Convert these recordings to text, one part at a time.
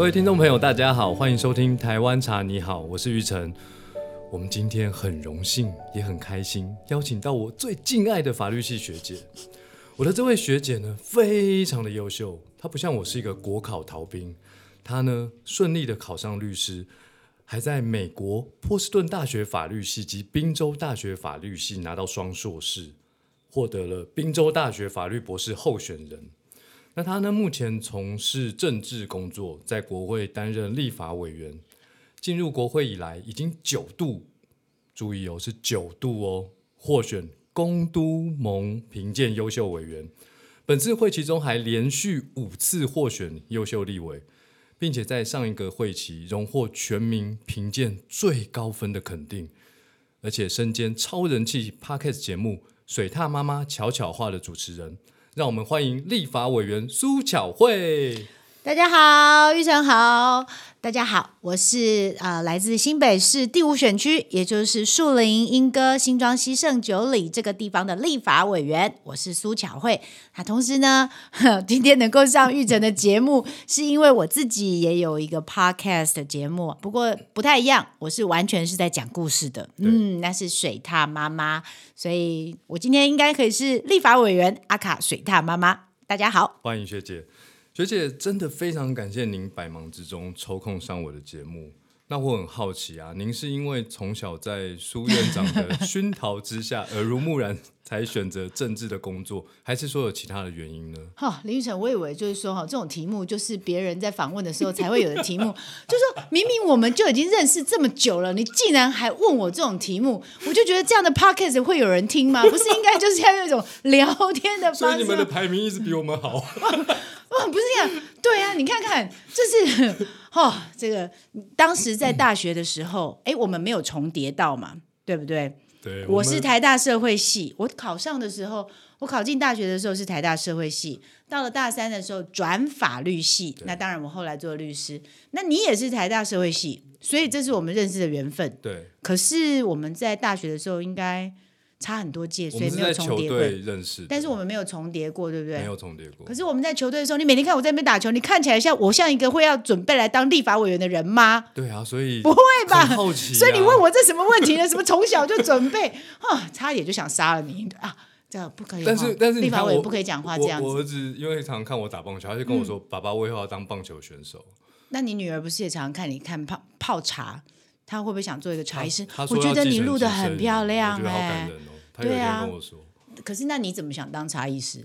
各位听众朋友，大家好，欢迎收听台湾茶。你好，我是玉成。我们今天很荣幸，也很开心，邀请到我最敬爱的法律系学姐。我的这位学姐呢，非常的优秀。她不像我是一个国考逃兵，她呢顺利的考上律师，还在美国波士顿大学法律系及宾州大学法律系拿到双硕士，获得了宾州大学法律博士候选人。那他呢？目前从事政治工作，在国会担任立法委员。进入国会以来，已经九度，注意哦，是九度哦，获选公都盟评鉴优秀委员。本次会期中还连续五次获选优秀立委，并且在上一个会期荣获全民评鉴最高分的肯定，而且身兼超人气 Podcast 节目《水獭妈妈巧巧话》的主持人。让我们欢迎立法委员苏巧慧。大家好，玉成好，大家好，我是呃来自新北市第五选区，也就是树林、莺歌、新庄、西胜、九里这个地方的立法委员，我是苏巧慧。那同时呢，今天能够上玉成的节目，是因为我自己也有一个 podcast 的节目，不过不太一样，我是完全是在讲故事的，嗯，那是水獭妈妈，所以我今天应该可以是立法委员阿卡水獭妈妈。大家好，欢迎学姐。学姐真的非常感谢您百忙之中抽空上我的节目。那我很好奇啊，您是因为从小在苏院长的 熏陶之下耳濡目染才选择政治的工作，还是说有其他的原因呢？哈，林玉成，我以为就是说哈，这种题目就是别人在访问的时候才会有的题目，就说明明我们就已经认识这么久了，你竟然还问我这种题目，我就觉得这样的 podcast 会有人听吗？不是应该就是要用一种聊天的方式？所以你们的排名一直比我们好。哦，不是这样，对啊，你看看，就是哦，这个当时在大学的时候，哎，我们没有重叠到嘛，对不对？对，我是台大社会系，我考上的时候，我考进大学的时候是台大社会系，到了大三的时候转法律系，那当然我后来做律师，那你也是台大社会系，所以这是我们认识的缘分。对，可是我们在大学的时候应该。差很多届，所以没有重叠过。认识，但是我们没有重叠过，对不对？没有重叠过。可是我们在球队的时候，你每天看我在那边打球，你看起来像我像一个会要准备来当立法委员的人吗？对啊，所以不会吧？好奇。所以你问我这什么问题呢？什么从小就准备啊？差点就想杀了你啊！这样不可以。但是但是立法委员不可以讲话这样子。我儿子因为常常看我打棒球，他就跟我说：“爸爸，我以后要当棒球选手。”那你女儿不是也常常看你看泡泡茶？她会不会想做一个茶医师？我觉得你录的很漂亮哎。对啊，可是那你怎么想当茶艺师？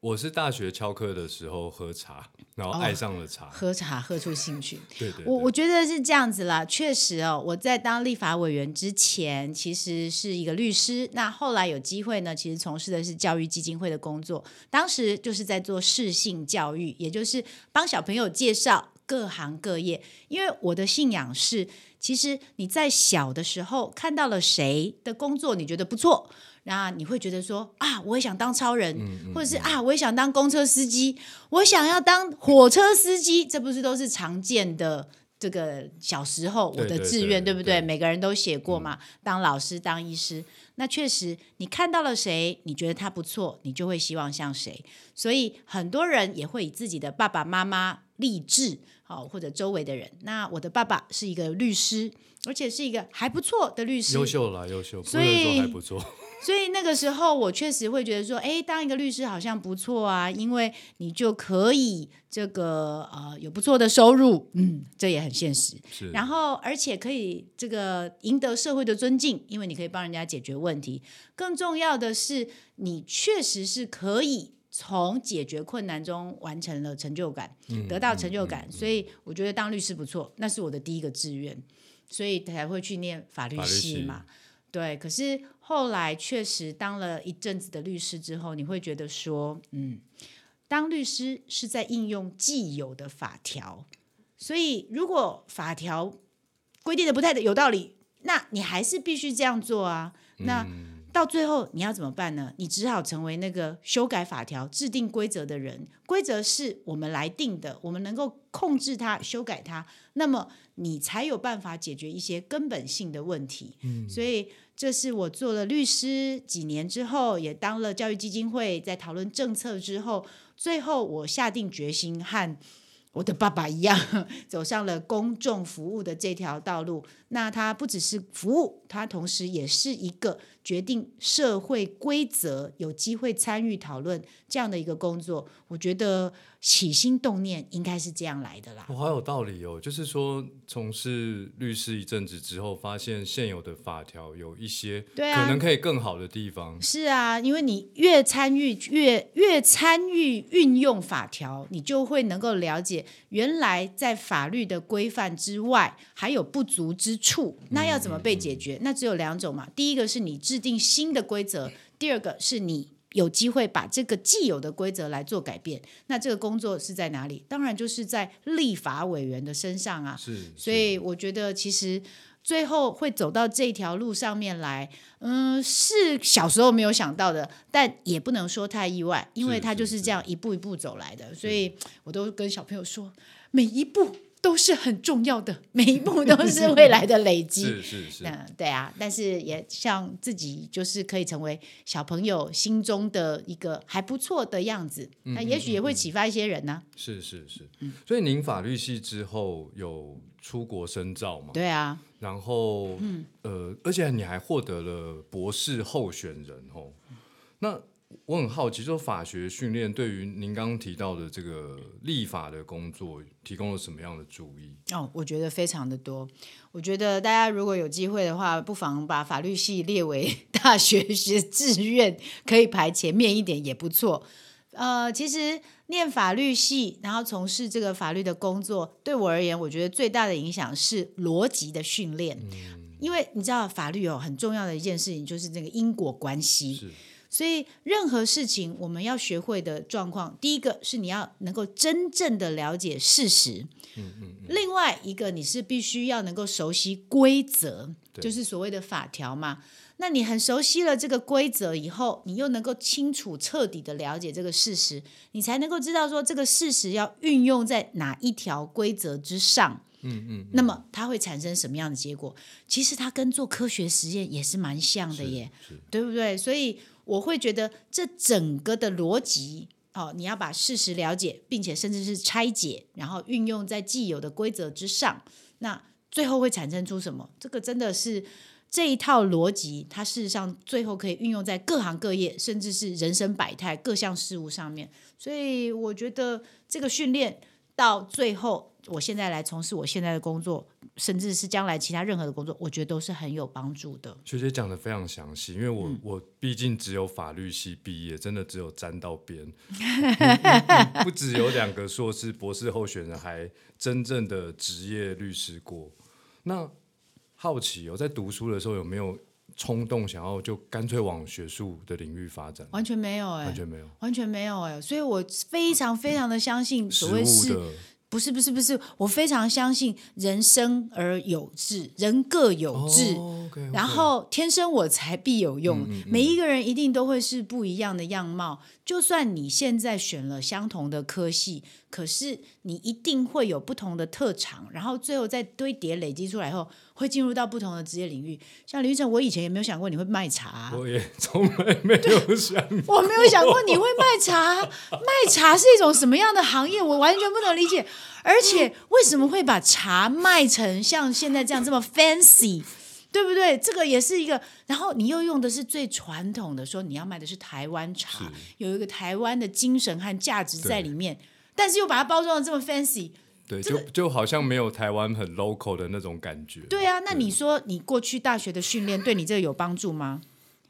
我是大学翘课的时候喝茶，然后爱上了茶，喝茶喝出兴趣。对对，我我觉得是这样子啦。确实哦，我在当立法委员之前，其实是一个律师。那后来有机会呢，其实从事的是教育基金会的工作。当时就是在做适性教育，也就是帮小朋友介绍各行各业。因为我的信仰是。其实你在小的时候看到了谁的工作你觉得不错，那你会觉得说啊，我也想当超人，或者是啊，我也想当公车司机，我想要当火车司机，这不是都是常见的这个小时候我的志愿，对不对？每个人都写过嘛，当老师、当医师。那确实，你看到了谁，你觉得他不错，你就会希望像谁。所以很多人也会以自己的爸爸妈妈励志。好，或者周围的人。那我的爸爸是一个律师，而且是一个还不错的律师，优秀了，优秀，所以还不错。所以那个时候，我确实会觉得说，哎，当一个律师好像不错啊，因为你就可以这个呃有不错的收入，嗯，这也很现实。是，然后而且可以这个赢得社会的尊敬，因为你可以帮人家解决问题。更重要的是，你确实是可以。从解决困难中完成了成就感，得到成就感，所以我觉得当律师不错，那是我的第一个志愿，所以才会去念法律系嘛。对，可是后来确实当了一阵子的律师之后，你会觉得说，嗯，当律师是在应用既有的法条，所以如果法条规定的不太有道理，那你还是必须这样做啊。那到最后你要怎么办呢？你只好成为那个修改法条、制定规则的人。规则是我们来定的，我们能够控制它、修改它，那么你才有办法解决一些根本性的问题。嗯，所以这是我做了律师几年之后，也当了教育基金会，在讨论政策之后，最后我下定决心和我的爸爸一样，走上了公众服务的这条道路。那他不只是服务，他同时也是一个决定社会规则、有机会参与讨论这样的一个工作。我觉得起心动念应该是这样来的啦。我好有道理哦，就是说从事律师一阵子之后，发现现有的法条有一些对啊可能可以更好的地方。是啊，因为你越参与越越参与运用法条，你就会能够了解原来在法律的规范之外还有不足之处。那要怎么被解决？那只有两种嘛。第一个是你制定新的规则，第二个是你有机会把这个既有的规则来做改变。那这个工作是在哪里？当然就是在立法委员的身上啊。是，所以我觉得其实最后会走到这条路上面来，嗯，是小时候没有想到的，但也不能说太意外，因为是他就是是这样一步一步走来的。所以我都跟小朋友说，每一步都是很重要的，每一步都是未来的累积。是 是是，嗯，对啊，但是也像自己就是可以成为小朋友心中的一个还不错的样子，嗯那也许也会启发一些人呢、是是是。嗯所以您法律系之后有出国深造嘛？对啊，然后嗯，呃，而且你还获得了博士候选人哦。那我很好奇，就是法学训练对于您刚刚提到的这个立法的工作，提供了什么样的注意？哦，我觉得非常的多。我觉得大家如果有机会的话，不妨把法律系列为大学学志愿，可以排前面一点也不错。呃，其实念法律系，然后从事这个法律的工作，对我而言，我觉得最大的影响是逻辑的训练。因为你知道，法律有很重要的一件事情，就是这个因果关系。是所以任何事情我们要学会的状况，第一个是你要能够真正的了解事实，嗯嗯，另外一个你是必须要能够熟悉规则，就是所谓的法条嘛。那你很熟悉了这个规则以后，你又能够清楚彻底的了解这个事实，你才能够知道说这个事实要运用在哪一条规则之上。嗯嗯，那么它会产生什么样的结果？其实它跟做科学实验也是蛮像的耶。对不对？所以我会觉得这整个的逻辑哦，你要把事实了解，并且甚至是拆解，然后运用在既有的规则之上，那最后会产生出什么？这个真的是这一套逻辑，它事实上最后可以运用在各行各业，甚至是人生百态、各项事物上面。所以我觉得这个训练到最后，我现在来从事我现在的工作，甚至是将来其他任何的工作，我觉得都是很有帮助的。学姐讲的非常详细，因为我、嗯我毕竟只有法律系毕业，真的只有沾到边，不只有两个硕士、博士候选人，还真正的职业律师过。那好奇哦，在读书的时候有没有冲动想要就干脆往学术的领域发展？完全没有哎、完全没有，完全没有哎、所以我非常非常的相信实所谓是不是不是不是，我非常相信人生而有志，人各有志。然后天生我才必有用，嗯每一个人一定都会是不一样的样貌。就算你现在选了相同的科系，可是你一定会有不同的特长，然后最后再堆叠累积出来后，会进入到不同的职业领域。像林玉成，我以前也没有想过你会卖茶啊、我也从来没有想过。我没有想过你会卖茶，卖茶是一种什么样的行业？我完全不能理解。而且为什么会把茶卖成像现在这样这么 fancy，对不对？这个也是一个。然后你又用的是最传统的，说你要卖的是台湾茶，有一个台湾的精神和价值在里面，但是又把它包装的这么 fancy。对，就就好像没有台湾很 local 的那种感觉。对啊，那你说你过去大学的训练对你这个有帮助吗？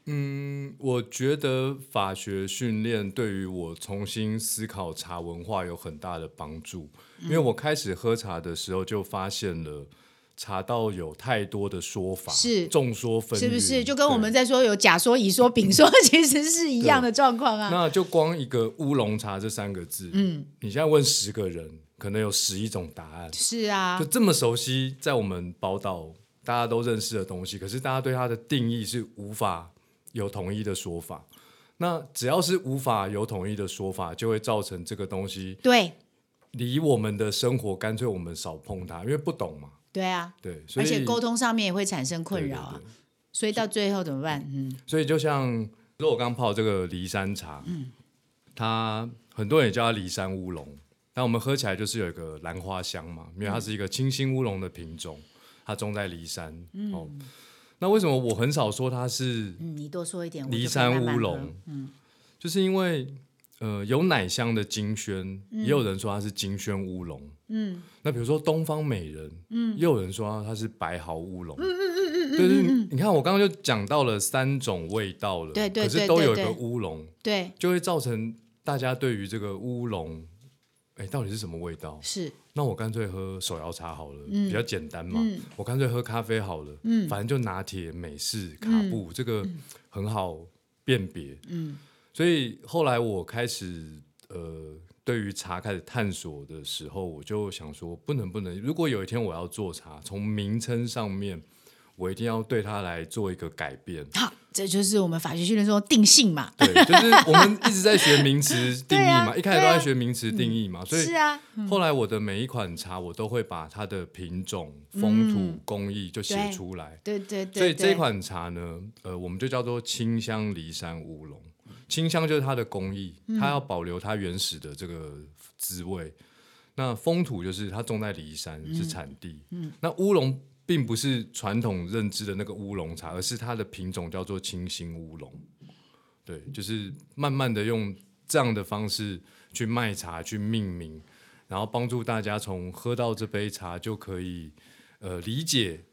嗯，我觉得法学训练对于我重新思考茶文化有很大的帮助，因为我开始喝茶的时候就发现了茶道有太多的说法，是众说纷纭，是不是？就跟我们在说有甲说、乙说、丙说，其实是一样的状况啊。那就光一个乌龙茶这三个字，嗯，你现在问十个人，可能有十一种答案，是啊就，这么熟悉，在我们宝岛大家都认识的东西，可是大家对它的定义是无法有统一的说法。那只要是无法有统一的说法，就会造成这个东西对离我们的生活，干脆我们少碰它，因为不懂嘛。对啊，对，所以而且沟通上面也会产生困扰啊。对对对所以到最后怎么办？嗯，所以就像如果我刚泡这个骊山茶，嗯，它很多人也叫它骊山乌龙，但我们喝起来就是有一个兰花香嘛，因为它是一个清新乌龙的品种，它种在骊山。哦，那为什么我很少说它是嗯，你多说一点，骊山乌龙？就是因为呃有奶香的金萱，也有人说它是金萱乌龙。嗯，那比如说东方美人，嗯，也有人说它是白毫乌龙。嗯嗯嗯嗯对对，你看我刚刚就讲到了三种味道了，对对可是对对对都有一个乌龙，对，就会造成大家对于这个乌龙，哎，到底是什么味道？是那我干脆喝手摇茶好了，嗯比较简单嘛。我干脆喝咖啡好了，嗯反正就拿铁、美式、卡布，这个很好辨别。嗯所以后来我开始呃，对于茶开始探索的时候，我就想说，不能不能，如果有一天我要做茶，从名称上面，我一定要对它来做一个改变。好，这就是我们法学训练说定性嘛。对，就是我们一直在学名词 定义嘛，一开始都在学名词定义嘛，所以是啊，后来我的每一款茶，我都会把它的品种、风土、工艺就写出来。对对对，所以这款茶呢，呃，我们就叫做清香骊山乌龙。清香就是它的工艺，嗯它要保留它原始的这个滋味。那风土就是它种在骊山是产地。嗯那乌龙并不是传统认知的那个乌龙茶，而是它的品种叫做清新乌龙。对，就是慢慢的用这样的方式去卖茶、去命名，然后帮助大家从喝到这杯茶就可以呃理解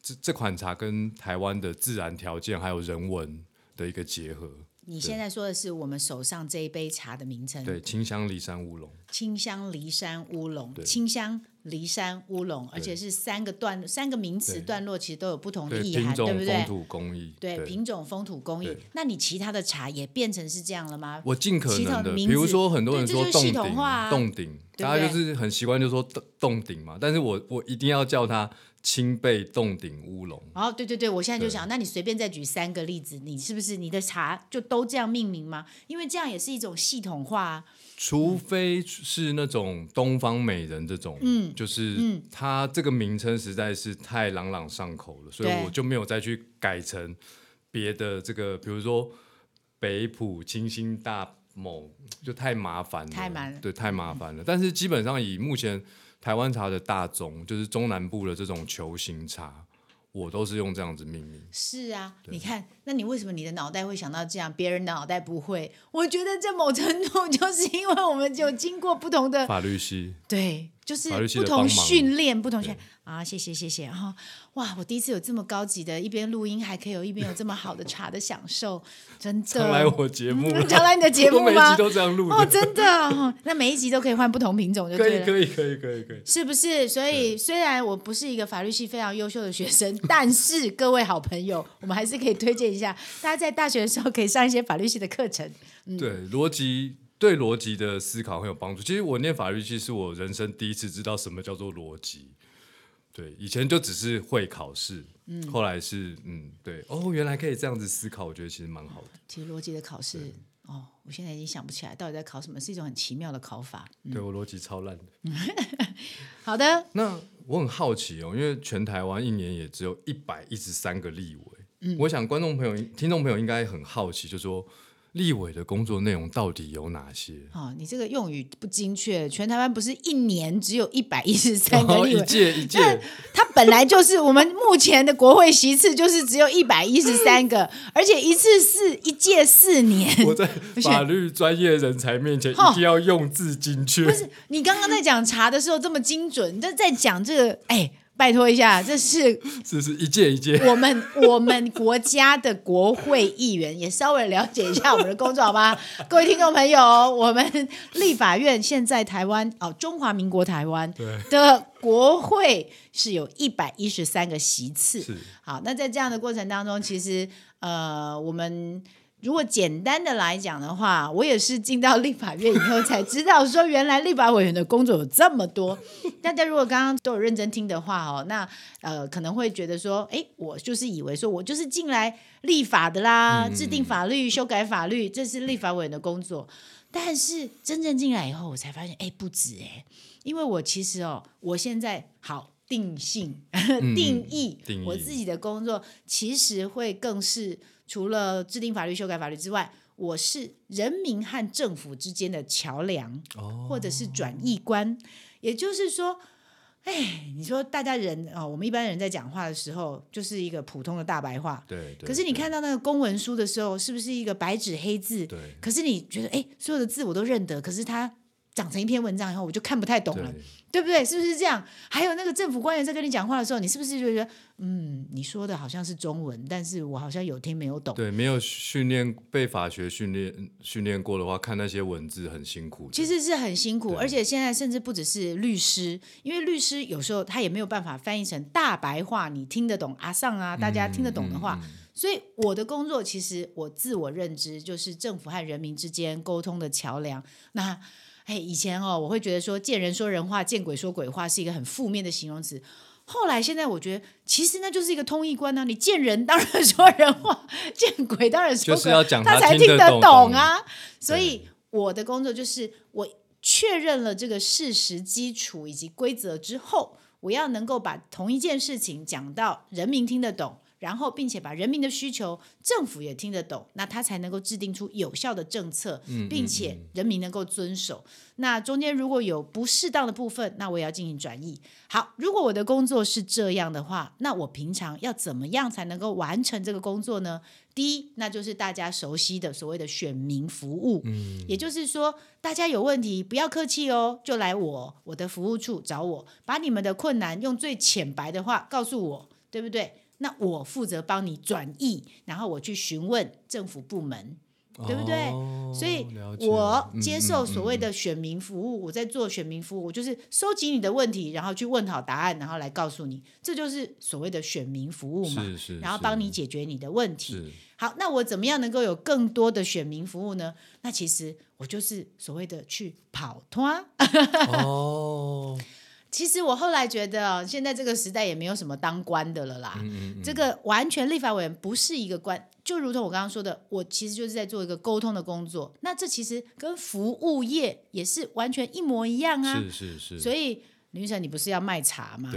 这这款茶跟台湾的自然条件还有人文的一个结合。你现在说的是我们手上这一杯茶的名称，对，清香骊山乌龙，清香骊山乌龙，对。清香骊山乌龙，而且是三个段三个名词段落，其实都有不同意涵，对不对？风土、工艺，对，品种、风土、工艺。那你其他的茶也变成是这样了吗？我尽可能的，名字比如说很多人对说系统化啊，洞顶，大家就是很习惯就说洞洞顶嘛，但是我我一定要叫它清贝洞顶乌龙。哦，对对对，我现在就想，那你随便再举三个例子，你是不是你的茶就都这样命名吗？因为这样也是一种系统化啊。除非是那种东方美人这种，嗯就是嗯它这个名称实在是太朗朗上口了，所以我就没有再去改成别的这个，比如说北浦清新大某，就太麻烦了，太麻了对，太麻烦了。但是基本上以目前台湾茶的大宗，就是中南部的这种球形茶，我都是用这样子命名。是啊，你看，那你为什么你的脑袋会想到这样，别人的脑袋不会？我觉得这某程度就是因为我们就经过不同的法律系，对，就是不同训练，不同训练啊，谢谢谢谢啊、哦，哇，我第一次有这么高级的，一边录音还可以有一边有这么好的茶的享受，真的。常来我节目 常来你的节目 我每一吗集都这样录，哦，真的哦，那每一集都可以换不同品种就可对了。以可以可以可以可以。是不是？所以虽然我不是一个法律系非常优秀的学生，但是各位好朋友，我们还是可以推荐一下，大家在大学的时候可以上一些法律系的课程。嗯对逻辑对逻辑的思考很有帮助。其实我念法律系是我人生第一次知道什么叫做逻辑。对，以前就只是会考试，嗯，后来是嗯，对，哦，原来可以这样子思考，我觉得其实蛮好的。其实逻辑的考试，哦，我现在已经想不起来到底在考什么，是一种很奇妙的考法。对我逻辑超烂的。好的，那我很好奇哦，因为全台湾一年也只有一百一十三个立委，我想观众朋友、听众朋友应该很好奇，就说立委的工作内容到底有哪些？哦，你这个用语不精确。全台湾不是一年只有一百一十三个哦，一立委，届一届，它本来就是我们目前的国会席次就是只有一百一十三个，而且一次是一届四年。我在法律专业人才面前一定要用字精确。不是你刚刚在讲查的时候这么精准，你这在讲这个，哎，拜托一下，这是是是一届一届。我们我们国家的国会议员也稍微了解一下我们的工作好吗？各位听众朋友，我们立法院现在台湾哦，中华民国台湾对的国会是有一百一十三个席次。是好，那在这样的过程当中，其实呃，我们如果简单的来讲的话，我也是进到立法院以后才知道，说原来立法委员的工作有这么多。大家如果刚刚都有认真听的话哦，那呃可能会觉得说，哎，我就是以为说我就是进来立法的啦，制定法律、修改法律，这是立法委员的工作。但是真正进来以后，我才发现，哎，不止哎，因为我其实哦，我现在好。定性、嗯 定义定义我自己的工作，其实会更是除了制定法律、修改法律之外，我是人民和政府之间的桥梁，哦，或者是转译官。也就是说，哎，你说大家人哦，我们一般人在讲话的时候，就是一个普通的大白话。对对。可是你看到那个公文书的时候，是不是一个白纸黑字？对可是你觉得，哎，所有的字我都认得，可是它长成一篇文章以后，我就看不太懂了，对对不对？是不是这样？还有那个政府官员在跟你讲话的时候，你是不是就觉得，嗯，你说的好像是中文，但是我好像有听没有懂？对，没有训练被法学训练训练过的话，看那些文字很辛苦。其实是很辛苦，而且现在甚至不只是律师，因为律师有时候他也没有办法翻译成大白话，你听得懂阿上啊，大家听得懂的话。嗯嗯所以我的工作其实我自我认知就是政府和人民之间沟通的桥梁。那哎，以前哦，我会觉得说见人说人话，见鬼说鬼话是一个很负面的形容词。后来现在我觉得，其实那就是一个通义观呢、你见人当然 说人话，见鬼当然说鬼，就是要讲他他才听得懂啊。所以我的工作就是我确认了这个事实基础以及规则之后，我要能够把同一件事情讲到人民听得懂，然后并且把人民的需求政府也听得懂，那他才能够制定出有效的政策，嗯并且人民能够遵守。那中间如果有不适当的部分，那我也要进行转译。好，如果我的工作是这样的话，那我平常要怎么样才能够完成这个工作呢？第一，那就是大家熟悉的所谓的选民服务，嗯，也就是说，大家有问题不要客气哦，就来我我的服务处找我，把你们的困难用最浅白的话告诉我，对不对？那我负责帮你转译，然后我去询问政府部门，对不对哦所以我嗯接受嗯所谓的选民服务，我在做选民服务，我就是收集你的问题，然后去问好答案，然后来告诉你，这就是所谓的选民服务嘛。是是，然后帮你解决你的问题。好，那我怎么样能够有更多的选民服务呢？那其实我就是所谓的去跑团。哦，其实我后来觉得哦，现在这个时代也没有什么当官的了啦。嗯嗯这个完全立法委员不是一个官，就如同我刚刚说的，我其实就是在做一个沟通的工作。那这其实跟服务业也是完全一模一样啊。是是是，所以林晨，你不是要卖茶吗？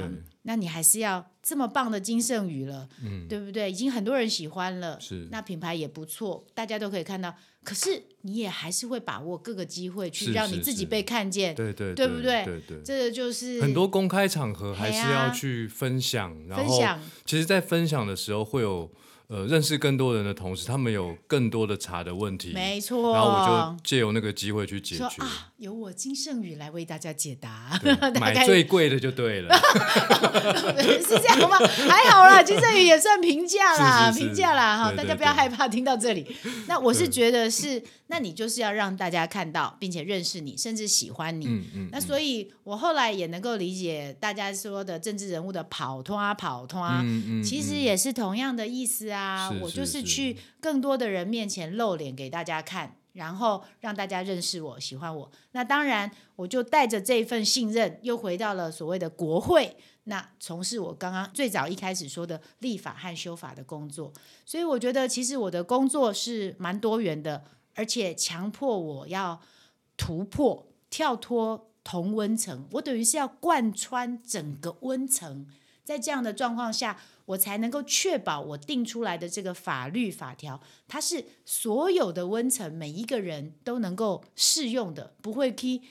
那你还是要这么棒的金圣宇了，对不对？已经很多人喜欢了，嗯是那品牌也不错，大家都可以看到。可是你也还是会把握各个机会去让你自己被看见，对对对不对对对。这个就是很多公开场合还是要去分享，然后分享。其实，在分享的时候会有呃认识更多人的同时，他们有更多的茶的问题，没错，然后我就借由那个机会去解决，说啊，由我金圣宇来为大家解答，大买概最贵的就对了，是这样吗？还好啦，金圣宇也算平价啦，是是是平价啦哈，对对大家不要害怕听到这里。那我是觉得是，那你就是要让大家看到，并且认识你，甚至喜欢你。嗯嗯，那所以，我后来也能够理解大家说的政治人物的跑通啊跑通啊，其实也是同样的意思啊。是我就是去更多的人面前露脸给大家看，然后让大家认识我、喜欢我。那当然，我就带着这份信任，又回到了所谓的国会，那从事我刚刚最早一开始说的立法和修法的工作。所以我觉得，其实我的工作是蛮多元的，而且强迫我要突破、跳脱同温层，我等于是要贯穿整个温层。在这样的状况下，我才能够确保我定出来的这个法律法条，它是所有的温层每一个人都能够适用的，不会去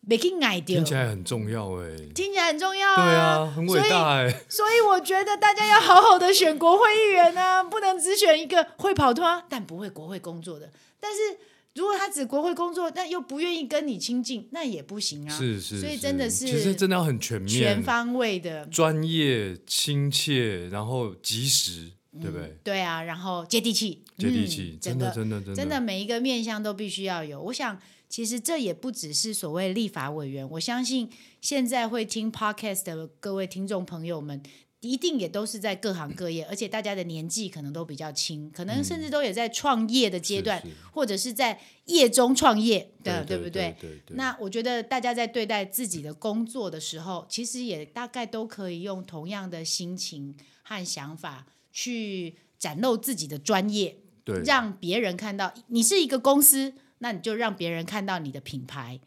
没去矮掉。听起来很重要哎，听起来很重要对啊，啊，很伟大哎，所以我觉得大家要好好的选国会议员啊，不能只选一个会跑团但不会国会工作的。但是如果他只国会工作，但又不愿意跟你亲近，那也不行啊。是是，所以真的是其实真的要很全面、全方位的。专业、亲切，然后及时，对不对？对啊，然后接地气，接地气，嗯、真的真的真的真的每一个面向都必须要有。我想，其实这也不只是所谓立法委员，我相信现在会听 podcast 的各位听众朋友们。一定也都是在各行各业，而且大家的年纪可能都比较轻，可能甚至都也在创业的阶段，是是。或者是在业中创业的，对不对对对。那我觉得大家在对待自己的工作的时候，其实也大概都可以用同样的心情和想法去展露自己的专业，对。让别人看到你是一个公司，那你就让别人看到你的品牌。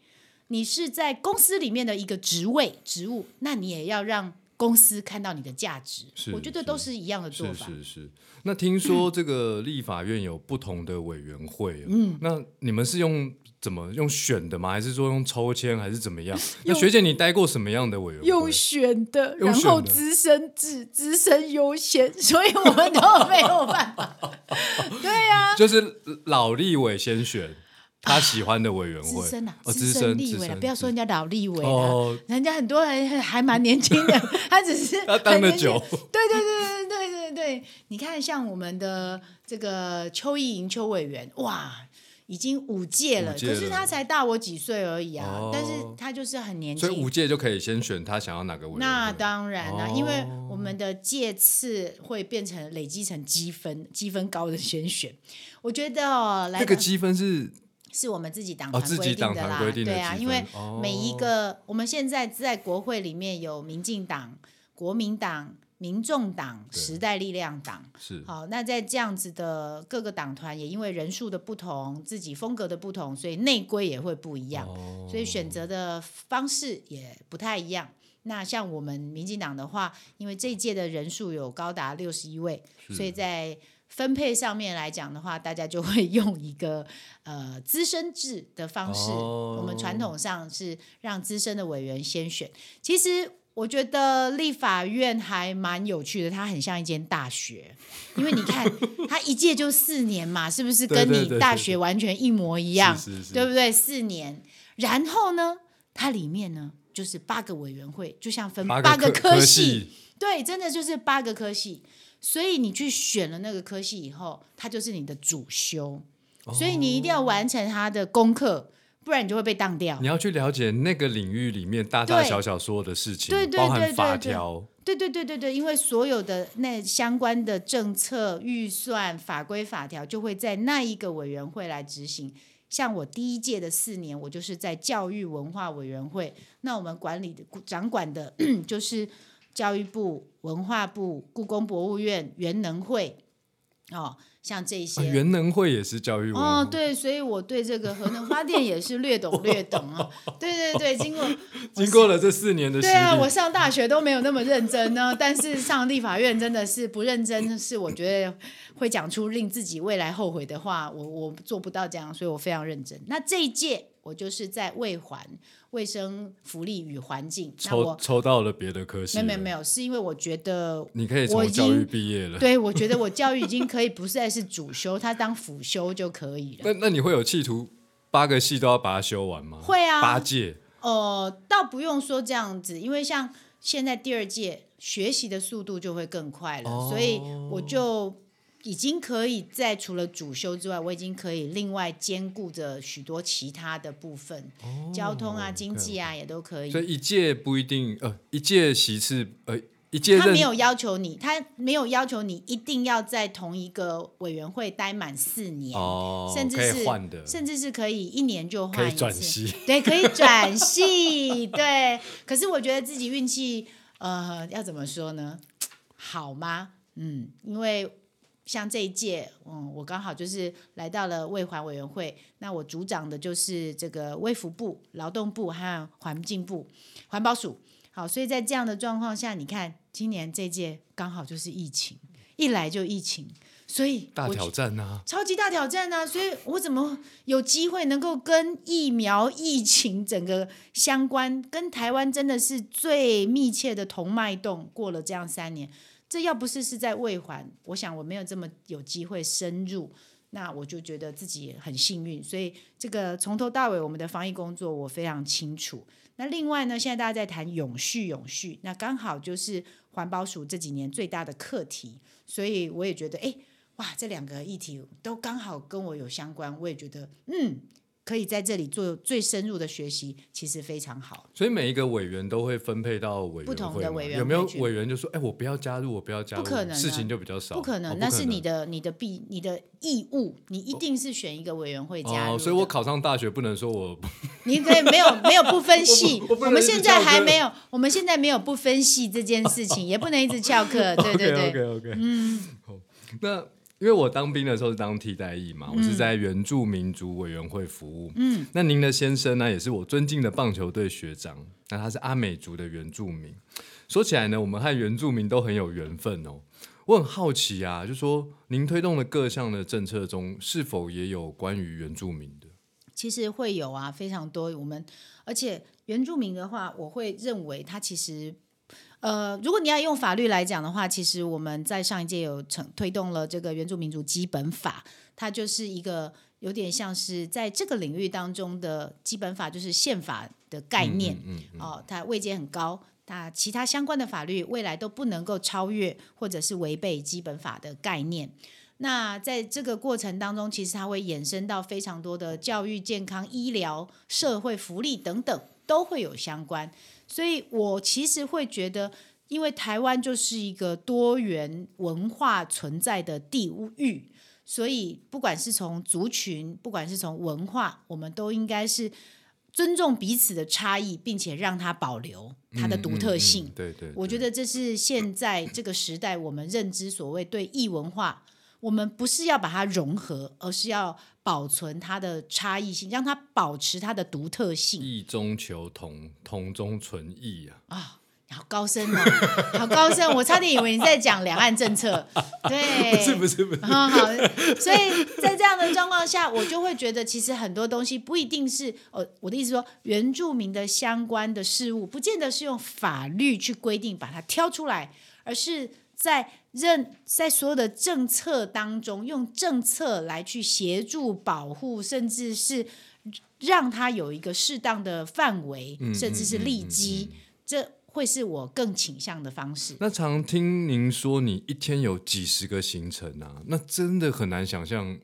你是在公司里面的一个职位职务，那你也要让公司看到你的价值，是我觉得都是一样的做是法。是是。那听说这个立法院有不同的委员会，嗯，那你们是用怎么用选的吗？还是说用抽签，还是怎么样？那学姐你待过什么样的委员会？用选的，然后资深制、资深优先，所以我们都没有办法。对呀、就是老立委先选他喜欢的委员会，资深啊，哦，资资深立委了，不要说人家老立委了，哦，人家很多人还蛮年轻的，他只是他当的久，对对对对对对对，你看像我们的这个邱意莹邱委员，哇，已经五届了，可是他才大我几岁而已啊，哦。但是他就是很年轻。所以五。届就可以先选他想要哪个委员。那当然啦、哦。因为我们的届次会变成累积成积分，积分高的先选。我觉得这个积分是是我们自己党哦团规定的啦，对啊，因为每一个、我们现在在国会里面有民进党、国民党、民众党、对时代力量党。是好，那在这样子的各个党团，也因为人数的不同、自己风格的不同，所以内规也会不一样，哦所以选择的方式也不太一样。那像我们民进党的话，因为这一届的人数有高达六十一位，所以在分配上面来讲的话，大家就会 用一个呃资深制的方式。哦我们传统上是让资深的委员先选。其实我觉得立法院还蛮有趣的，它很像一间大学，因为你看 它一届就四年嘛，是不是跟你大对学完全一模一样？对不对？四年，然后呢，它里面呢就是八个委员会，就像分八八个科系，对，真的就是八个科系。所以你去选了那个科系以后，它就是你的主修，所以你一定要完成它的功课，不然你就会被当掉你。要去了解那个领域里面大大小小所有的事情，对对包含对对对法条，对对对对对，因为所有的那相关的政策、预算、法规、法条，就会在那一个委员会来执行。像我第一届的四年，我就是在教育文化委员会，那我们管理的掌管的 就是教育部、文化部、故宫博物院、原能会，哦，像这些。啊原能会也是教育哦，对，所以我对这个核能发电也是略懂略懂啊。对对对，经过 经过了这四年的洗对啊，我，上大学都没有那么认真呢，但是上立法院真的是不认真，是我觉得会讲出令自己未来后悔的话，我我做不到这样，所以我非常认真。那这一届我就是在卫环卫生福利与环境，那抽我抽到了别的科系，没有没有没，有，是因为我觉得你可以从教育经毕业了。对我觉得我教育已经可以不再是主修，它当辅修就可以了。那那你会有企图八个系都要把它修完吗？会啊八届呃，倒不用说这样子，因为像现在第二届学习的速度就会更快了，哦所以我就已经可以在除了主修之外，我已经可以另外兼顾着许多其他的部分，交通啊、经济啊也都可以哦所。以一届不一定，呃，一届席次，呃，一届他没有要求你，他没有要求你一定要在同一个委员会待满四年，哦，甚至是换的，甚至是可以一年就换一次。转系。对，可以转系，对。可是我觉得自己运气，呃，要怎么说呢？好吗？嗯，因为像这一届，嗯，我刚好就是来到了卫环委员会，那我主掌的就是这个卫福部、劳动部和环境部、环保署。好，所以在这样的状况下，你看今年这届刚好就是疫情，一来就疫情，所以大挑战啊！超级大挑战啊！所以我怎么有机会能够跟疫苗、疫情整个相关，跟台湾真的是最密切的同脉动？过了这样三年，这要不是是在未环，我想我没有这么有机会深入，那我就觉得自己很幸运。所以这个从头到尾我们的防疫工作我非常清楚。那另外呢，现在大家在谈永续，永续，那刚好就是环保署这几年最大的课题，所以我也觉得，哎，哇，这两个议题都刚好跟我有相关，我也觉得，嗯，可以在这里做最深入的学习，其实非常好。所以每一个委员都会分配到委员不同的委员有没有委员就说：“哎，我不要加入，我不要加入，不可能啊。事情就比较少。”不可能，哦那是你的你的必你的义务，你一定是选一个委员会加入哦，所以我考上大学不能说我 你可以没有没有不分系。我们现在还没有，我们现在没有不分系这件事情，也不能一直翘课，对 对对。OK OK OK，嗯，好，那因为我当兵的时候是当替代役嘛，我是在原住民族委员会服务。嗯，那您的先生呢，也是我尊敬的棒球队学长，那他是阿美族的原住民。说起来呢，我们和原住民都很有缘分哦。我很好奇啊，就说您推动的各项的政策中，是否也有关于原住民的？其实会有啊，非常多。我们而且原住民的话，我会认为他其实。呃，如果你要用法律来讲的话，其实我们在上一届有成推动了这个原住民族基本法，它就是一个有点像是在这个领域当中的基本法，就是宪法的概念。嗯嗯。哦，它位阶很高，它其他相关的法律未来都不能够超越或者是违背基本法的概念。那在这个过程当中，其实它会衍生到非常多的教育、健康、医疗、社会福利等等都会有相关。所以我其实会觉得，因为台湾就是一个多元文化存在的地域，所以不管是从族群，不管是从文化，我们都应该是尊重彼此的差异，并且让它保留它的独特性。对对，我觉得这是现在这个时代我们认知所谓对异文化，我们不是要把它融合，而是要。保存它的差异性，让它保持它的独特性。异中求同，同中存异啊！啊，好高深哦，好高深！我差点以为你在讲两岸政策。对，不是不是不是。好，所以在这样的状况下，我就会觉得，其实很多东西不一定是呃，我的意思说，原住民的相关的事物，不见得是用法律去规定把它挑出来，而是。在任在所有的政策当中，用政策来去协助保护，甚至是让它有一个适当的范围，甚至是利基，这会是我更倾向的方式。那常听您说，你一天有几十个行程啊？那真的很难想象。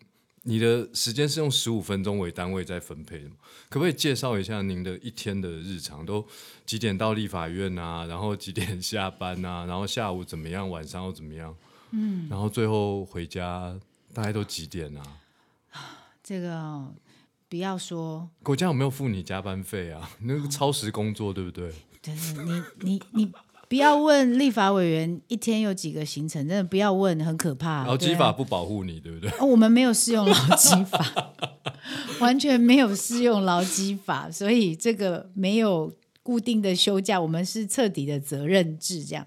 你的时间是用十五分钟为单位在分配的吗？可不可以介绍一下您的一天的日常？都几点到立法院啊？然后几点下班啊？然后下午怎么样？晚上又怎么样？嗯，然后最后回家大概都几点啊？这个不要说，国家有没有付你加班费啊？那个超时工作对不对？对对，你你你。不要问立法委员一天有几个行程，真的不要问，很可怕。劳基法不保护你，对不对？我们没有适用劳基法，完全没有适用劳基法，所以这个没有固定的休假，我们是彻底的责任制。这样，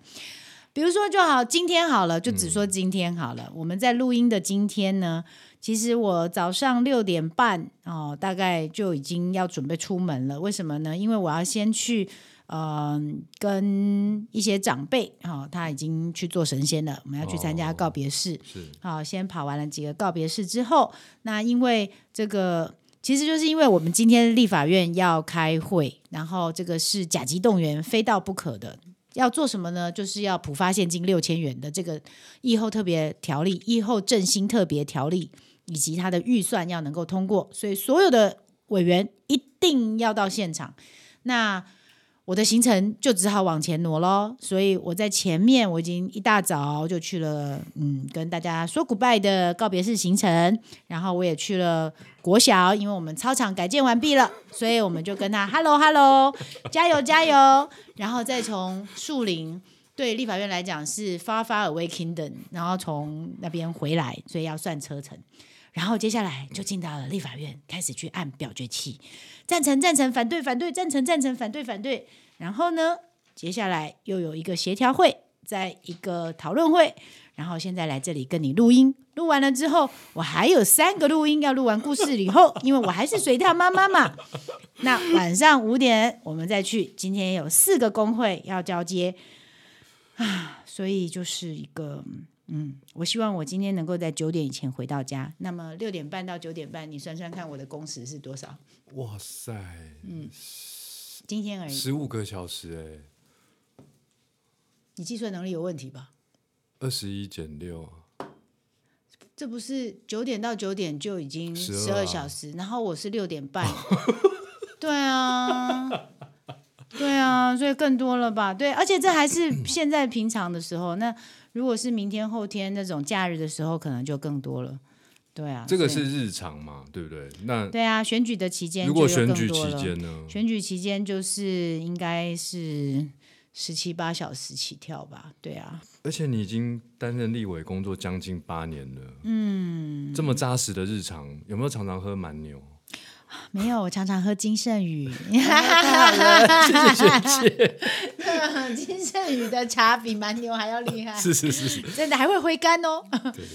比如说就好，今天好了，就只说今天好了。我们在录音的今天呢，其实我早上六点半哦，大概就已经要准备出门了。为什么呢？因为我要先去。嗯，跟一些长辈哈，他已经去做神仙了。我们要去参加告别式，是好，先跑完了几个告别式之后，那因为这个，其实就是因为我们今天立法院要开会，然后这个是甲级动员，非到不可的。要做什么呢？就是要普发现金六千元的这个疫后特别条例、疫后振兴特别条例，以及它的预算要能够通过，所以所有的委员一定要到现场。那我的行程就只好往前挪喽，所以我在前面我已经一大早就去了，嗯，跟大家说 goodbye 的告别式行程，然后我也去了国小，因为我们操场改建完毕了，所以我们就跟他 hello hello，加油加油，然后再从树林对立法院来讲是 far far away kingdom，然后从那边回来，所以要算车程。然后接下来就进到了立法院，开始去按表决器，赞成赞成，反对反对，赞成赞成，反对反对。然后呢，接下来又有一个协调会，在一个讨论会。然后现在来这里跟你录音，录完了之后，我还有三个录音要录完故事以后，因为我还是水跳妈妈嘛。那晚上五点我们再去，今天有四个工会要交接啊，所以就是一个。嗯，我希望我今天能够在九点以前回到家。那么六点半到九点半，你算算看我的工时是多少？哇塞，嗯，今天而已，十五个小时哎，你计算能力有问题吧？二十一减六，这不是九点到九点就已经十二小时，然后我是六点半，对啊，对啊，所以更多了吧？对，而且这还是 现在平常的时候那。如果是明天后天那种假日的时候，可能就更多了。对啊，这个是日常嘛，对不对？那对啊，选举的期间，如果选举期间呢？选举期间就是应该是十七八小时起跳吧。对啊，而且你已经担任立委工作将近八年了，嗯，这么扎实的日常，有没有常常喝蛮牛？没有，我常常喝金圣宇。谢谢谢谢，金圣宇的茶比蛮牛还要厉害，是是是是，真的还会回甘哦，对。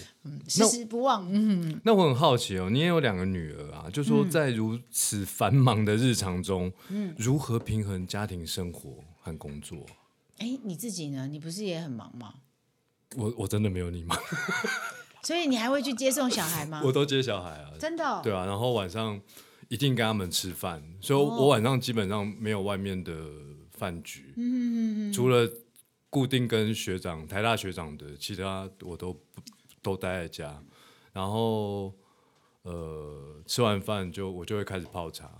时时不忘。嗯，那我很好奇哦，你也有两个女儿啊，就说在如此繁忙的日常中，嗯，如何平衡家庭生活和工作？哎，你自己呢？你不是也很忙吗？我我真的没有你忙，所以你还会去接送小孩吗？我都接小孩啊，真的。对啊，然后晚上一定跟他们吃饭，所以我晚上基本上没有外面的饭局，嗯除了固定跟学长、台大学长的，其他我都。都待在家，然后呃吃完饭就我就会开始泡茶，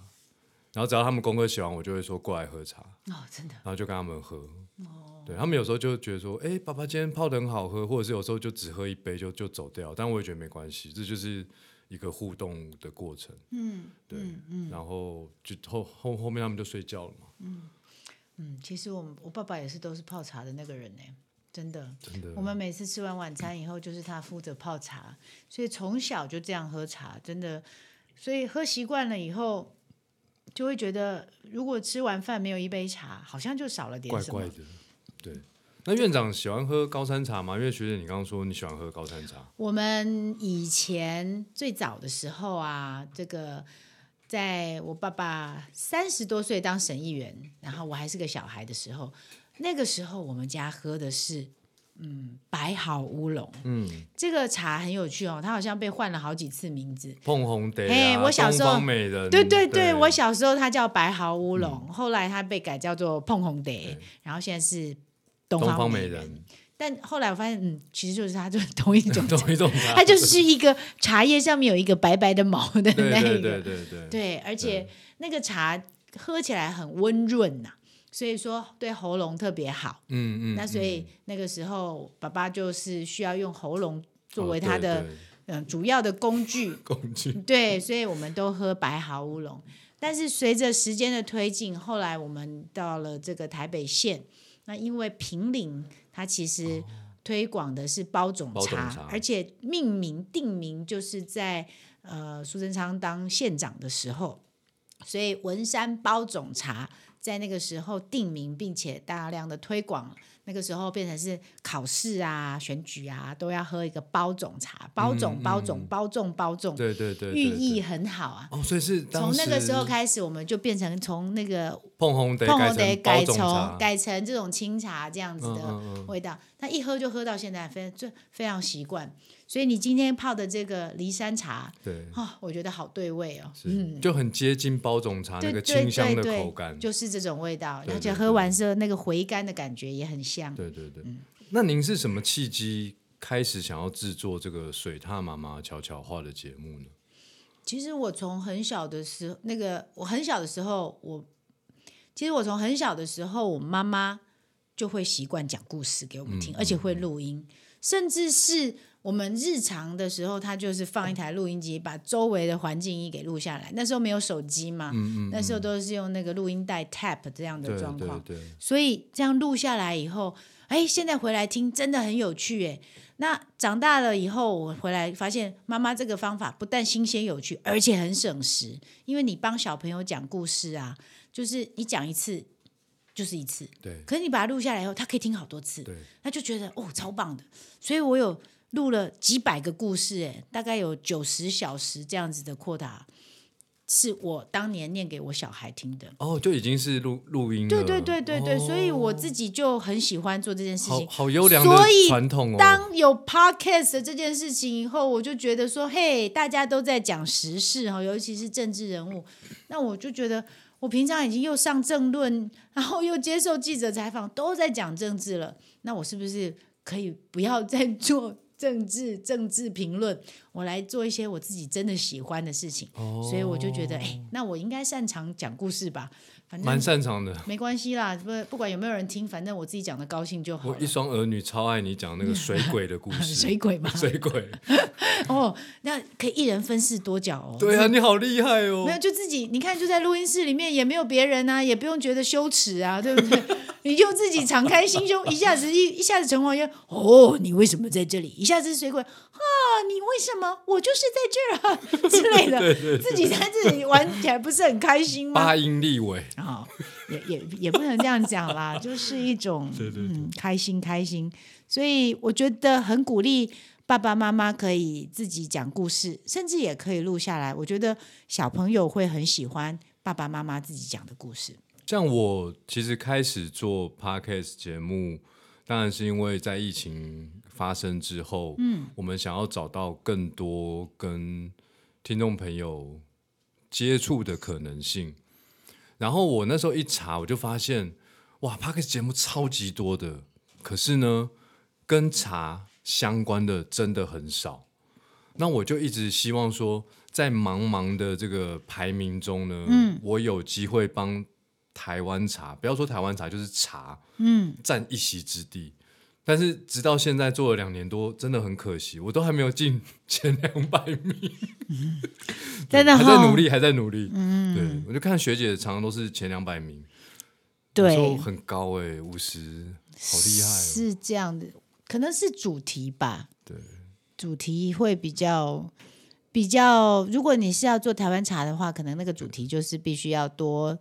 然后只要他们功课写完，我就会说过来喝茶。哦，真的，然后就跟他们喝。哦，对他们有时候就觉得说，哎，爸爸今天泡的很好喝，或者是有时候就只喝一杯就就走掉，但我也觉得没关系，这就是一个互动的过程，嗯，对，嗯，然后就后后后面他们就睡觉了嘛，嗯嗯，其实我我爸爸也是都是泡茶的那个人呢。真的，真的，我们每次吃完晚餐以后，就是他负责泡茶，所以从小就这样喝茶，真的，所以喝习惯了以后，就会觉得如果吃完饭没有一杯茶，好像就少了点什么。怪怪的，对。那院长喜欢喝高山茶吗？因为学姐你刚刚说你喜欢喝高山茶。我们以前最早的时候啊，这个在我爸爸三十多岁当省议员，然后我还是个小孩的时候。那个时候我们家喝的是，嗯，白毫乌龙。嗯，这个茶很有趣哦，它好像被换了好几次名字。碰红蝶啊，我小时候美人。对对对，我小时候它叫白毫乌龙，后来它被改叫做碰红蝶，然后现在是东方美人。但后来我发现，嗯，其实就是它就是同一种，同一种茶，它就是一个茶叶上面有一个白白的毛的 那个，对对对对，对，而且那个茶喝起来很温润呐。所以说对喉咙特别好，嗯嗯，那所以那个时候爸爸就是需要用喉咙作为他的嗯主要的工具。工具，对，所以我们都喝白毫乌龙。但是随着时间的推进，后来我们到了这个台北县，那因为平岭它其实推广的是包种茶，而且命名定名就是在呃苏贞昌当县长的时候，所以文山包种茶。在那个时候定名，并且大量的推广，那个时候变成是考试啊、选举啊，都要喝一个包种茶，包种、包种、包种、包种，对对对，寓意很好啊。哦，所以是从那个时候开始，我们就变成从那个碰红碰红得改成改成这种清茶这样子的味道，他一喝就喝到现在，非就非常习惯。所以你今天泡的这个梨山茶，对啊，我觉得好对味哦，嗯，就很接近包种茶那个清香的口感，就是这种味道，而且喝完之后那个回甘的感觉也很香。对对对，那您是什么契机开始想要制作这个水獭妈妈悄悄话的节目呢？其实我从很小的时候，那个我很小的时候，我其实我从很小的时候，我妈妈就会习惯讲故事给我们听，而且会录音，甚至是。我们日常的时候，他就是放一台录音机，把周围的环境音给录下来。那时候没有手机嘛，那时候都是用那个录音带 tap 这样的状况。所以这样录下来以后，哎，现在回来听真的很有趣哎。那长大了以后，我回来发现妈妈这个方法不但新鲜有趣，而且很省时。因为你帮小朋友讲故事啊，就是你讲一次就是一次，对。可是你把它录下来以后，他可以听好多次，对。他就觉得哦，超棒的。所以我有。录了几百个故事，哎，大概有九十小时这样子的扩大，是我当年念给我小孩听的。哦，就已经是录录音了。对对对对对，所以我自己就很喜欢做这件事情，好优良的传统哦。当有 podcast 这件事情以后，我就觉得说，嘿，大家都在讲时事哈，尤其是政治人物，那我就觉得，我平常已经又上政论，然后又接受记者采访，都在讲政治了，那我是不是可以不要再做？政治、政治评论，我来做一些我自己真的喜欢的事情。所以我就觉得，哎，那我应该擅长讲故事吧。反正蛮擅长的。没关系啦，不不管有没有人听，反正我自己讲的高兴就好。我一双儿女超爱你讲那个水鬼的故事，水鬼嘛，水鬼。哦，那可以一人分饰多角哦。对啊，你好厉害哦。没有，就自己，你看就在录音室里面，也没有别人啊，也不用觉得羞耻啊，对不对？你就自己敞开心胸，一下子一一下子陈黄渊，哦，你为什么在这里？一下子水鬼，啊，你为什么？我就是在这儿啊之类的，自己在这里玩起来不是很开心吗？八音立尾，啊，也也也不能这样讲啦，就是一种嗯开心开心，所以我觉得很鼓励爸爸妈妈可以自己讲故事，甚至也可以录下来。我觉得小朋友会很喜欢爸爸妈妈自己讲的故事。像我其实开始做 podcast 节目，当然是因为在疫情发生之后，嗯，我们想要找到更多跟听众朋友接触的可能性。然后我那时候一查，我就发现，哇 p a r k e s 节目超级多的，可是呢，跟茶相关的真的很少。那我就一直希望说，在茫茫的这个排名中呢，嗯，我有机会帮。台湾茶，不要说台湾茶，就是茶，嗯，占一席之地。但是直到现在做了两年多，真的很可惜，我都还没有进 前两百名。真的还在努力，还在努力。嗯，对，我就看学姐常常都是前两百名，对，很高哎，五十，好厉害。是这样的，可能是主题吧。对，主题会比较比较。如果你是要做台湾茶的话，可能那个主题就是必须要多。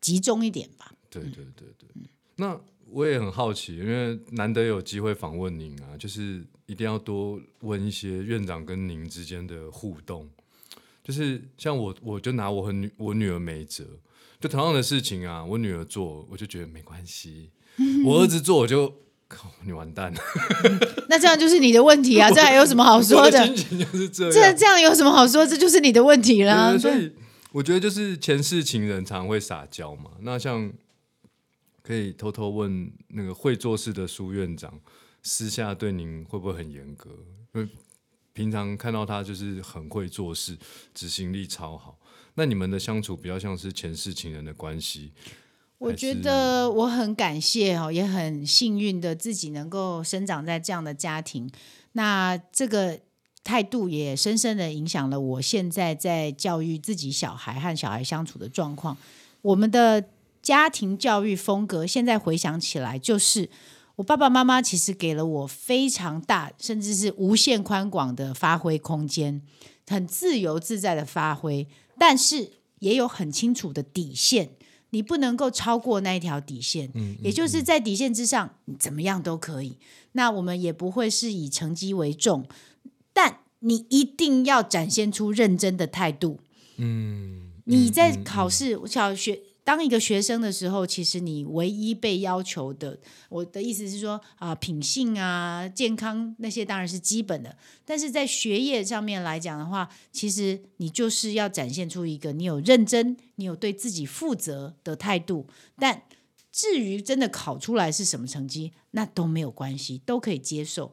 集中一点吧。对对对对，那我也很好奇，因为难得有机会访问您啊，就是一定要多问一些院长跟您之间的互动。就是像我，我就拿我和女我女儿没辙，就同样的事情啊，我女儿做，我就觉得没关系；我儿子做，我就靠你完蛋了。那这样就是你的问题啊，这还有什么好说的？心情就是这样，这这样有什么好说？这就是你的问题啦。所以。我觉得就是前世情人常会撒娇嘛。那像可以偷偷问那个会做事的苏院长，私下对您会不会很严格？因为平常看到他就是很会做事，执行力超好。那你们的相处比较像是前世情人的关系？我觉得我很感谢哦，也很幸运的自己能够生长在这样的家庭。那这个。态度也深深的影响了我现在在教育自己小孩和小孩相处的状况。我们的家庭教育风格，现在回想起来，就是我爸爸妈妈其实给了我非常大，甚至是无限宽广的发挥空间，很自由自在的发挥，但是也有很清楚的底线，你不能够超过那一条底线。嗯，也就是在底线之上，怎么样都可以。那我们也不会是以成绩为重。但你一定要展现出认真的态度。嗯，你在考试小学当一个学生的时候，其实你唯一被要求的，我的意思是说啊，品性啊、健康那些当然是基本的。但是在学业上面来讲的话，其实你就是要展现出一个你有认真、你有对自己负责的态度。但至于真的考出来是什么成绩，那都没有关系，都可以接受。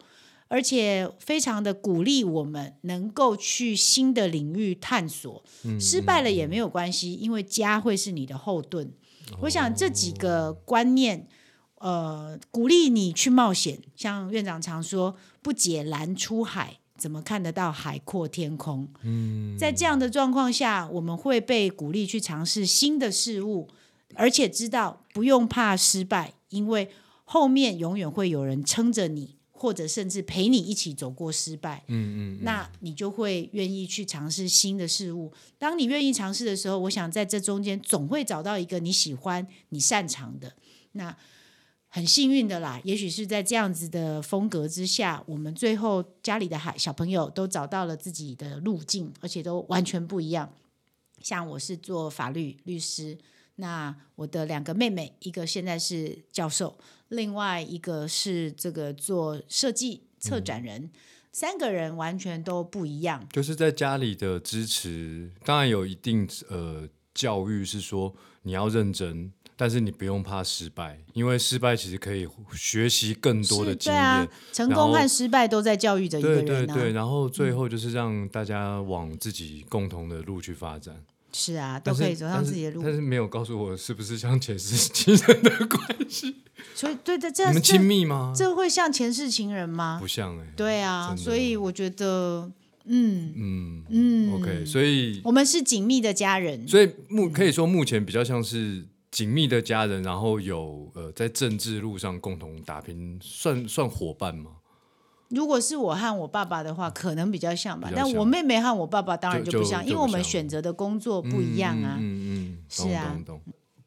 而且非常的鼓励我们能够去新的领域探索，失败了也没有关系，因为家会是你的后盾。我想这几个观念，呃，鼓励你去冒险。像院长常说，不解难出海，怎么看得到海阔天空？嗯，在这样的状况下，我们会被鼓励去尝试新的事物，而且知道不用怕失败，因为后面永远会有人撑着你。或者甚至陪你一起走过失败，嗯嗯，那你就会愿意去尝试新的事物。当你愿意尝试的时候，我想在这中间总会找到一个你喜欢、你擅长的。那很幸运的啦，也许是在这样子的风格之下，我们最后家里的孩小朋友都找到了自己的路径，而且都完全不一样。像我是做法律律师。那我的两个妹妹，一个现在是教授，另外一个是这个做设计策展人，三个人完全都不一样。就是在家里的支持，当然有一定呃教育是说你要认真，但是你不用怕失败，因为失败其实可以学习更多的，经验。对啊，成功和失败都在教育着一个对对人啊。对，然后最后就是让大家往自己共同的路去发展，是啊，都可以走上自己的路但。是没有告诉我是不是像前世情人的关系？所以，对对，这你们亲密吗？这会像前世情人吗不？像哎、对啊，所以我觉得，嗯嗯嗯，OK，所以我们是紧密的家人。所以目可以说目前比较像是紧密的家人，然后有呃在政治路上共同打拼，算算伙伴吗？如果是我和我爸爸的话，可能比较像吧但我妹妹和我爸爸当然就就不像，因为我们选择的工作不一样啊。嗯嗯嗯，是啊。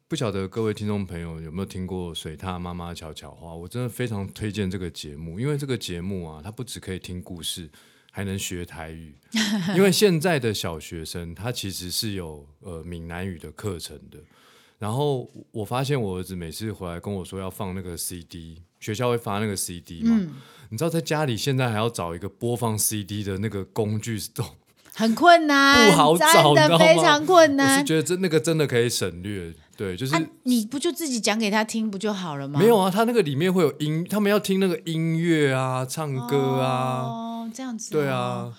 不晓得各位听众朋友有没有听过水獭妈妈悄悄话？我真的非常推荐这个节目，因为这个节目啊，它不只可以听故事，还能学台语。因为现在的小学生，他其实是有呃闽南语的课程的。然后我发现我儿子每次回来跟我说要放那个 CD，学校会发那个 CD 嘛？嗯你知道在家里现在还要找一个播放 CD 的那个工具都 很困难，不好找真的非常困难我是难。觉得真那个真的可以省略，对，就是、啊，你不就自己讲给他听不就好了吗？没有啊，他那个里面会有音，他们要听那个音乐啊，唱歌啊，哦，这样子、对，啊，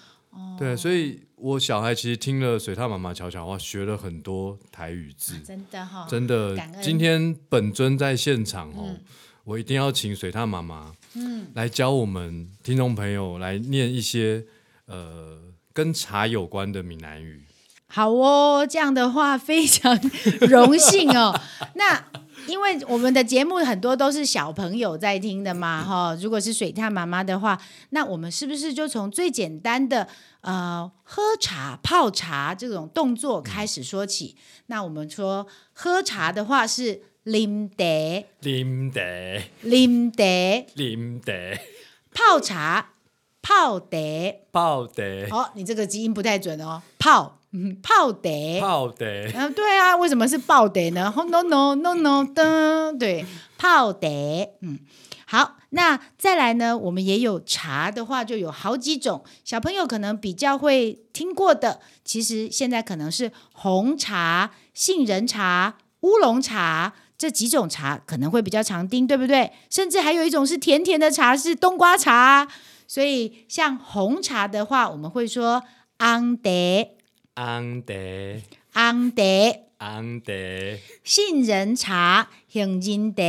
对，所以我小孩其实听了水獭妈妈悄悄话，学了很多台语字，真的哈、真的。今天本尊在现场哦，我一定要请水獭妈妈，嗯，来教我们听众朋友来念一些呃跟茶有关的闽南语。好哦，这样的话非常荣幸哦。那因为我们的节目很多都是小朋友在听的嘛，哈。如果是水獭妈妈的话，那我们是不是就从最简单的呃喝茶、泡茶这种动作开始说起？那我们说喝茶的话是啉茶、啉茶，啉茶，啉茶，泡茶泡茶。泡茶，哦，你这个基因不太准哦，泡，嗯，泡茶。泡得，嗯、对啊，为什么是泡得呢？Oh no no no no 的，对，泡得，嗯，好，那再来呢，我们也有茶的话，就有好几种，小朋友可能比较会听过的，其实现在可能是红茶、杏仁茶、乌龙茶。这几种茶可能会比较常听，对不对？甚至还有一种是甜甜的茶，是冬瓜茶。所以像红茶的话，我们会说昂茶、红茶，红茶。红茶，杏仁茶、杏仁茶、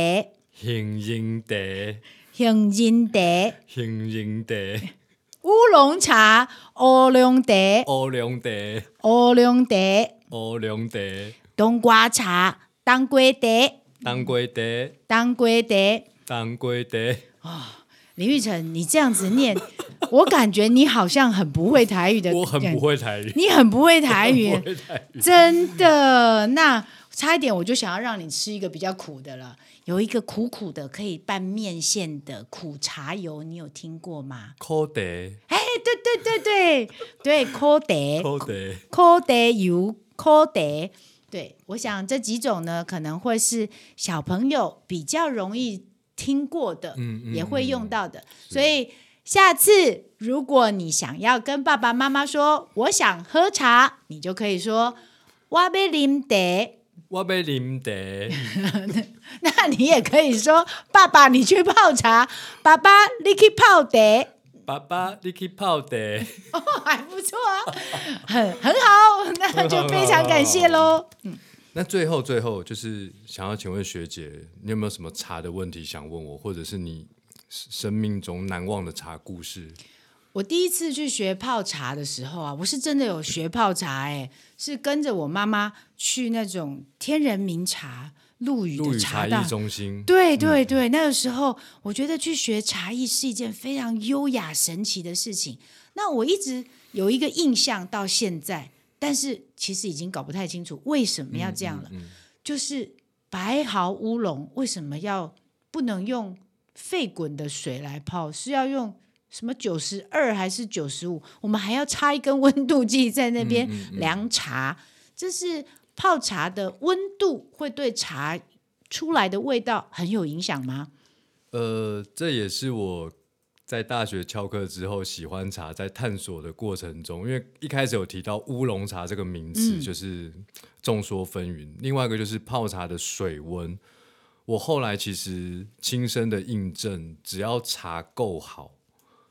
杏仁茶，杏仁茶、杏仁茶，乌龙茶、乌龙茶、乌龙茶，乌龙茶、乌龙茶，冬瓜茶、冬瓜茶、冬瓜茶，冬瓜茶。冬瓜茶。林玉成，你这样子念，我感觉你好像很不会台语的，我很不，会台语，你很不会台语。真的。那差一点我就想要让你吃一个比较苦的了，有一个苦苦的可以拌面线的苦茶油，你有听过吗？苦茶，哎，对对对对对，苦茶、苦茶，苦茶油、苦茶。对，我想这几种呢，可能会是小朋友比较容易听过的，嗯嗯也会用到的。所以下次如果你想要跟爸爸妈妈说我想喝茶，你就可以说我要啉茶。我要啉茶，那你也可以说爸爸你去泡茶，爸爸你去泡茶。爸爸，你去泡茶。哦，还不错啊，很很好，那就非常感谢喽。那最后最后就是想要请问学姐，你有没有什么茶的问题想问我，或者是你生命中难忘的茶故事？我第一次去学泡茶的时候啊，我是真的有学泡茶、哎，是跟着我妈妈去那种天人名茶陆羽的茶道艺。中心，对对对，那个时候我觉得去学茶艺是一件非常优雅神奇的事情。那我一直有一个印象到现在，但是其实已经搞不太清楚为什么要这样了。嗯就是白毫乌龙为什么要不能用沸滚的水来泡，是要用什么九十二还是九十五？我们还要插一根温度计在那边量茶，这是泡茶的温度会对茶出来的味道很有影响吗？呃，这也是我在大学翘课之后喜欢茶，在探索的过程中，因为一开始有提到乌龙茶这个名词，就是众说纷纭。另外一个就是泡茶的水温，我后来其实亲身的印证，只要茶够好，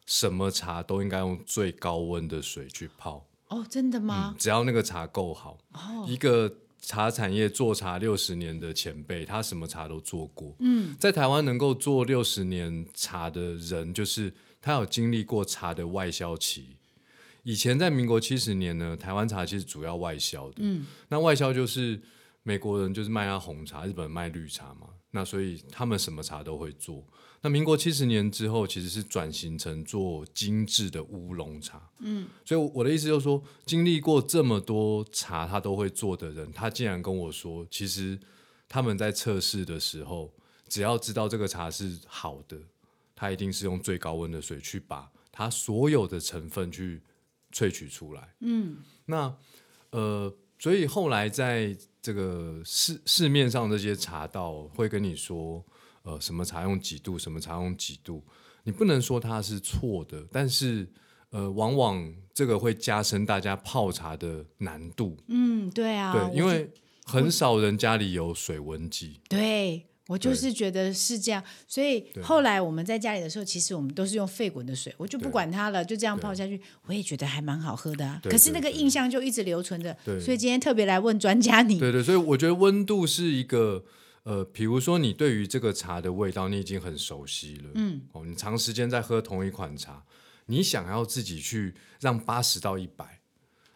什么茶都应该用最高温的水去泡。哦，真的吗？只要那个茶够好，一个茶产业做茶六十年的前辈，他什么茶都做过。嗯，在台湾能够做六十年茶的人，就是他有经历过茶的外销期。以前在民国七十年呢，台湾茶其实主要外销的。嗯，那外销就是美国人就是卖他红茶，日本卖绿茶嘛。那所以他们什么茶都会做。那民国七十年之后，其实是转型成做精致的乌龙茶。嗯，所以我的意思就是说，经历过这么多茶他都会做的人，他竟然跟我说，其实他们在测试的时候，只要知道这个茶是好的，他一定是用最高温的水去把它所有的成分去萃取出来。嗯，那呃，所以后来在这个市市面上这些茶道会跟你说。呃，什么茶用几度，什么茶用几度，你不能说它是错的，但是呃，往往这个会加深大家泡茶的难度。嗯，对啊，对，因为很少人家里有水温计。对，我就是觉得是这样，所以后来我们在家里的时候，其实我们都是用沸滚的水，我就不管它了，就这样泡下去，我也觉得还蛮好喝的。可是那个印象就一直留存着，所以今天特别来问专家你。对对，所以我觉得温度是一个。呃，比如说你对于这个茶的味道，你已经很熟悉了，嗯，哦，你长时间在喝同一款茶，你想要自己去让八十到一百，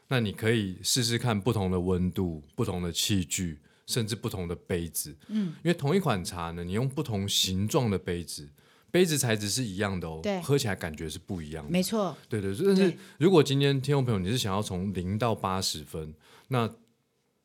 那你可以试试看不同的温度、不同的器具，甚至不同的杯子，嗯，因为同一款茶呢，你用不同形状的杯子，杯子材质是一样的哦，对，喝起来感觉是不一样的，没错，对对，但是如果今天听众朋友你是想要从零到八十分，那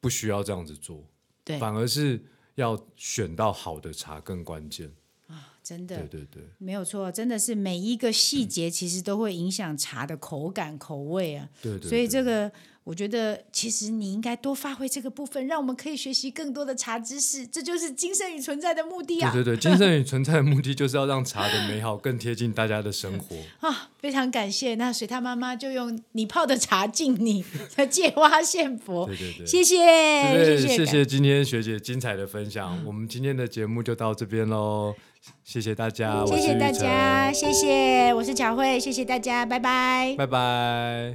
不需要这样子做，对，反而是。要选到好的茶更关键啊！真的，对对对，没有错，真的是每一个细节其实都会影响茶的口感、口味啊。对对，所以这个。我觉得其实你应该多发挥这个部分，让我们可以学习更多的茶知识，这就是精神与存在的目的啊！对对对，精神与存在的目的就是要让茶的美好更贴近大家的生活 啊！非常感谢，那水他妈妈就用你泡的茶敬你，借花献佛。对对对，谢谢谢谢谢谢今天学姐精彩的分享，我们今天的节目就到这边喽，谢谢大家，谢谢大家，谢谢，我是巧慧，谢谢大家，拜拜，拜拜。